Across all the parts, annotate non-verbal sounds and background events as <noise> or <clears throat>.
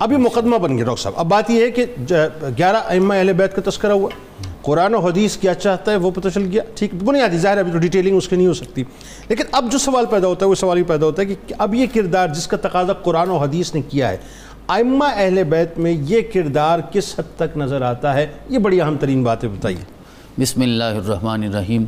اب یہ مقدمہ بن گیا، ڈاکٹر صاحب۔ اب بات یہ ہے کہ گیارہ ائمہ اہل بیت کا تذکرہ ہوا۔ قرآن و حدیث کیا چاہتا ہے وہ پتہ چل گیا۔ ٹھیک، بنیادی ظاہر ابھی تو ڈیٹیلنگ اس کی نہیں ہو سکتی۔ لیکن اب جو سوال پیدا ہوتا ہے، وہ سوال یہ پیدا ہوتا ہے کہ اب یہ کردار جس کا تقاضا قرآن و حدیث نے کیا ہے، ائمہ اہل بیت میں یہ کردار کس حد تک نظر آتا ہے؟ یہ بڑی اہم ترین باتیں بتائیے۔ بسم اللہ الرحمن الرحیم۔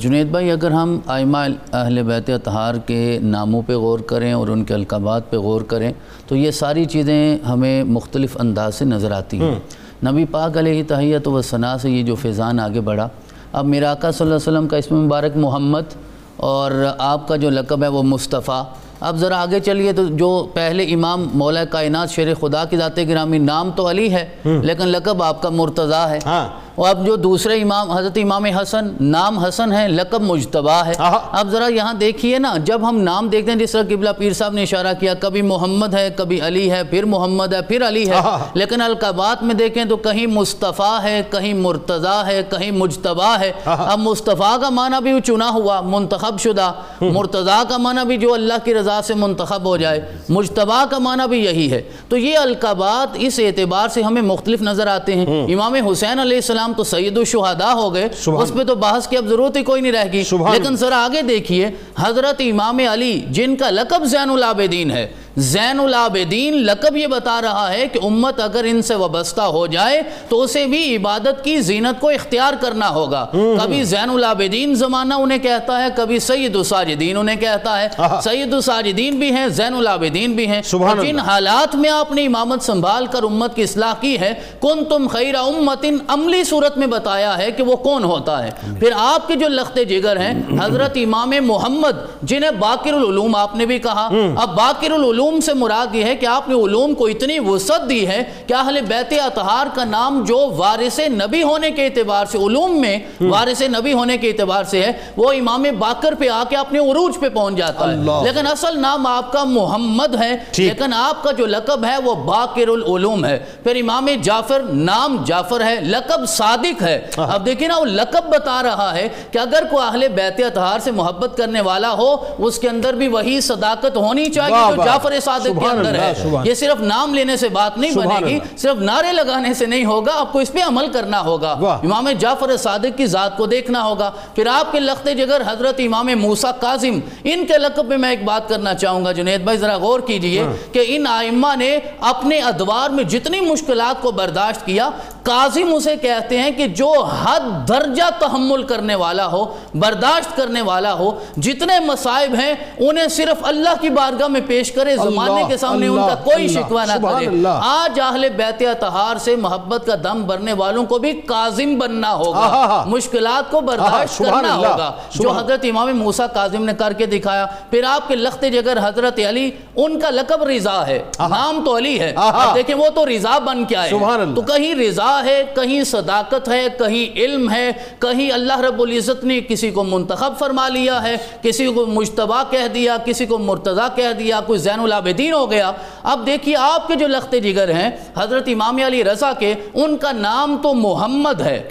جنید بھائی اگر ہم آئمہ اہل بیت اطہار کے ناموں پہ غور کریں اور ان کے القابات پہ غور کریں تو یہ ساری چیزیں ہمیں مختلف انداز سے نظر آتی ہیں۔ نبی پاک علیہ تحیت و ثناء سے یہ جو فیضان آگے بڑھا اب میرا آقا صلی اللہ علیہ وسلم کا اسم مبارک محمد اور آپ کا جو لقب ہے وہ مصطفیٰ۔ اب ذرا آگے چلیے تو جو پہلے امام مولا کائنات شیر خدا کی ذات گرامی نام تو علی ہے لیکن لقب آپ کا مرتضیٰ ہے۔ ہاں۔ اور اب جو دوسرے امام حضرت امام حسن نام حسن ہے لقب مجتبہ ہے۔ اب ذرا یہاں دیکھیے نا جب ہم نام دیکھتے ہیں جس طرح قبلہ پیر صاحب نے اشارہ کیا کبھی محمد ہے کبھی علی ہے پھر محمد ہے پھر علی ہے۔ لیکن القابات میں دیکھیں تو کہیں مصطفیٰ ہے کہیں مرتضیٰ ہے کہیں مجتبہ ہے۔ اب مصطفیٰ کا معنی بھی چنا ہوا منتخب شدہ۔ مرتضیٰ کا معنی بھی جو اللہ کی رضا سے منتخب ہو جائے۔ مجتبہ کا معنی بھی یہی ہے۔ تو یہ القابات اس اعتبار سے ہمیں مختلف نظر آتے ہیں۔ امام حسین علیہ السلام تو سید الشہداء ہو گئے اس پہ تو بحث کی اب ضرورت ہی کوئی نہیں رہ گی۔ لیکن ذرا آگے دیکھیے حضرت امام علی جن کا لقب زین العابدین ہے زین العابدین لقب یہ بتا رہا ہے کہ امت اگر ان سے وابستہ ہو جائے تو اسے بھی عبادت کی زینت کو اختیار کرنا ہوگا۔ کبھی زین العابدین زمانہ انہیں کہتا ہے کبھی سید الساجدین انہیں کہتا ہے۔ سید الساجدین بھی ہیں زین العابدین بھی ہیں۔ جن حالات میں آپ نے امامت سنبھال کر امت کی اصلاح کی ہے کن تم خیر امت عملی صورت میں بتایا ہے کہ وہ کون ہوتا ہے۔ پھر آپ کے جو لخت جگر ہیں حضرت امام محمد جنہیں باقر العلوم آپ نے بھی کہا۔ اب باقر العلوم علوم سے مراد یہ ہے کہ آپ نے علوم کو اتنی وسعت دی ہے کہ اہل بیت اطہار کا نام جو وارث نبی ہونے کے اعتبار سے علوم میں وارث نبی ہونے کے اعتبار سے ہے وہ امام باقر پہ آ کے اپنے عروج پہ پہنچ جاتا ہے۔ لیکن اصل نام آپ کا محمد ہے۔ لیکن آپ کا جو لقب ہے وہ باقر العلوم ہے۔ پھر امام جعفر نام جعفر ہے لقب صادق ہے۔ اب دیکھیں نا وہ لقب بتا رہا ہے کہ اگر کوئی اہل بیت اطہار سے محبت کرنے والا ہو اس کے اندر بھی وہی صداقت ہونی چاہیے جو جعفر صادق کے اندر ہے۔ یہ صرف نام لینے سے بات نہیں بنے گی صرف نعرے لگانے سے نہیں ہوگا آپ کو اس پہ عمل کرنا ہوگا۔ امام جعفر صادق کی ذات کو دیکھنا ہوگا۔ پھر آپ کے لخت جگر حضرت امام موسیٰ قاسم ان کے لقب میں میں ایک بات کرنا چاہوں گا جنید بھائی ذرا غور کیجیے کہ ان آئمہ نے اپنے ادوار میں جتنی مشکلات کو برداشت کیا قاسم اسے کہتے ہیں کہ جو حد درجہ تحمل کرنے والا ہو برداشت کرنے والا ہو جتنے مصائب ہیں انہیں صرف اللہ کی بارگاہ میں پیش کرے زمانے کے سامنے ان کا کوئی شکوہ نہ کرے۔ آج اہل بیت اطہار سے محبت کا دم برنے والوں کو بھی قازم بننا ہوگا۔ مشکلات کو برداشت کرنا ہوگا۔ جو حضرت امام موسیٰ قازم نے کر کے دکھایا پھر آپ کے لخت جگر حضرت علی ان کا لقب رضا ہے۔ نام تو علی ہے دیکھیں وہ تو رضا بن کے آئے تو کہیں رضا ہے کہیں صداقت ہے کہیں علم ہے کہیں اللہ رب العزت نے کسی کو منتخب فرما لیا ہے کسی کو مجتبہ کہہ دیا کسی کو مرتضی کہہ دیا کوئی زین العابدین ہو گیا۔ اب دیکھیے آپ کے جو لخت جگر ہیں حضرت امام علی رضا کے ان کا نام تو محمد ہے۔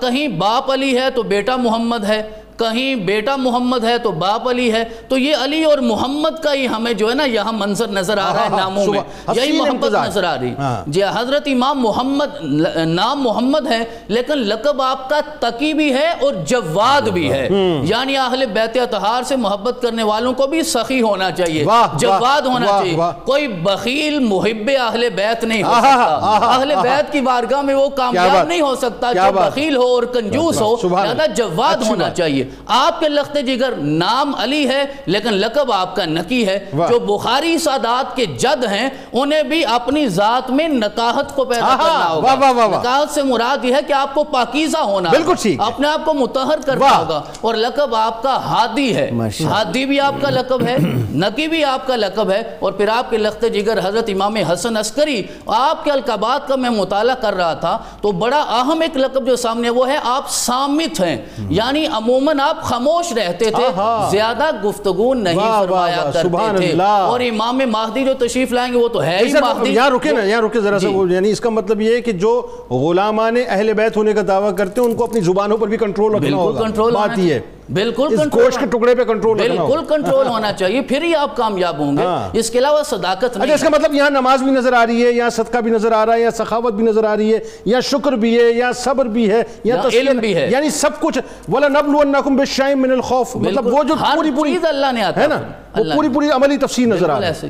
کہیں باپ علی ہے تو بیٹا محمد ہے۔ کہیں بیٹا محمد ہے تو باپ علی ہے تو یہ علی اور محمد کا ہی ہمیں جو ہے نا یہاں منظر نظر آ رہا ہے ناموں میں۔ یہی محمد نظر آ رہی۔ جی حضرت امام محمد نام محمد ہے لیکن لقب آپ کا تقی بھی ہے اور جواد بھی ہے۔ یعنی اہل بیت اطہار سے محبت کرنے والوں کو بھی سخی ہونا چاہیے۔ جواد ہونا چاہیے۔ کوئی بخیل محب اہل بیت نہیں ہو سکتا۔ اہل بیت کی بارگاہ میں وہ کامیاب نہیں ہو سکتا۔ جو بخیل ہو اور کنجوس ہو زیادہ جواد ہونا چاہیے۔ آپ کے لخت جگر نام علی ہے لیکن لقب آپ کا نکی ہے۔ جو بخاری سادات کے جد ہیں انہیں بھی اپنی ذات میں نکاہت کو پیدا کرنا ہوگا۔ نکاہت سے مراد یہ ہے کہ آپ کو پاکیزہ ہونا اپنے آپ کو متحر کرنا ہوگا۔ اور لقب آپ کا ہادی ہے۔ ہادی بھی آپ کا لقب ہے <clears throat> نکی بھی آپ کا لقب ہے۔ اور پھر آپ کے لخت جگر حضرت امام حسن عسکری آپ کے القابات کا میں مطالعہ کر رہا تھا تو بڑا اہم ایک لقب جو سامنے وہ ہے آپ سامت ہیں۔ یعنی عموماً آپ خاموش رہتے تھے زیادہ گفتگو نہیں فرمایا کرتے تھے۔ اور امام مہدی جو تشریف لائیں گے وہ تو ہے ہی مہدی۔ یہاں رکے نا یہاں رکے ذرا سا یعنی اس کا مطلب یہ ہے کہ جو غلامان اہل بیت ہونے کا دعویٰ کرتے ہیں ان کو اپنی زبانوں پر بھی کنٹرول رکھنا ہوگا۔ بات یہ ہے۔ بالکل گوشت کے ٹکڑے پہ کنٹرول ہوگا بالکل کنٹرول ہونا چاہیے پھر ہی آپ کامیاب ہوں گے ہاں۔ اس کے علاوہ صداقت اچھا نہیں اس کا مطلب یہاں نماز بھی نظر آ رہی ہے یہاں صدقہ بھی نظر آ رہا ہے یا سخاوت بھی نظر آ رہی ہے یا شکر بھی ہے یا صبر بھی ہے یا یہاں علم بھی ہے۔ یعنی سب کچھ وَلَنَبْلُوَنَّكُمْ بِالشَّيْءٍ مِّنَ الْخَوْفِ مطلب وہ جو پوری پوری چیز اللہ نے عطا ہے نا۔ وہ پوری۔ پوری عملی تفسیر نظر آ رہی۔ ہے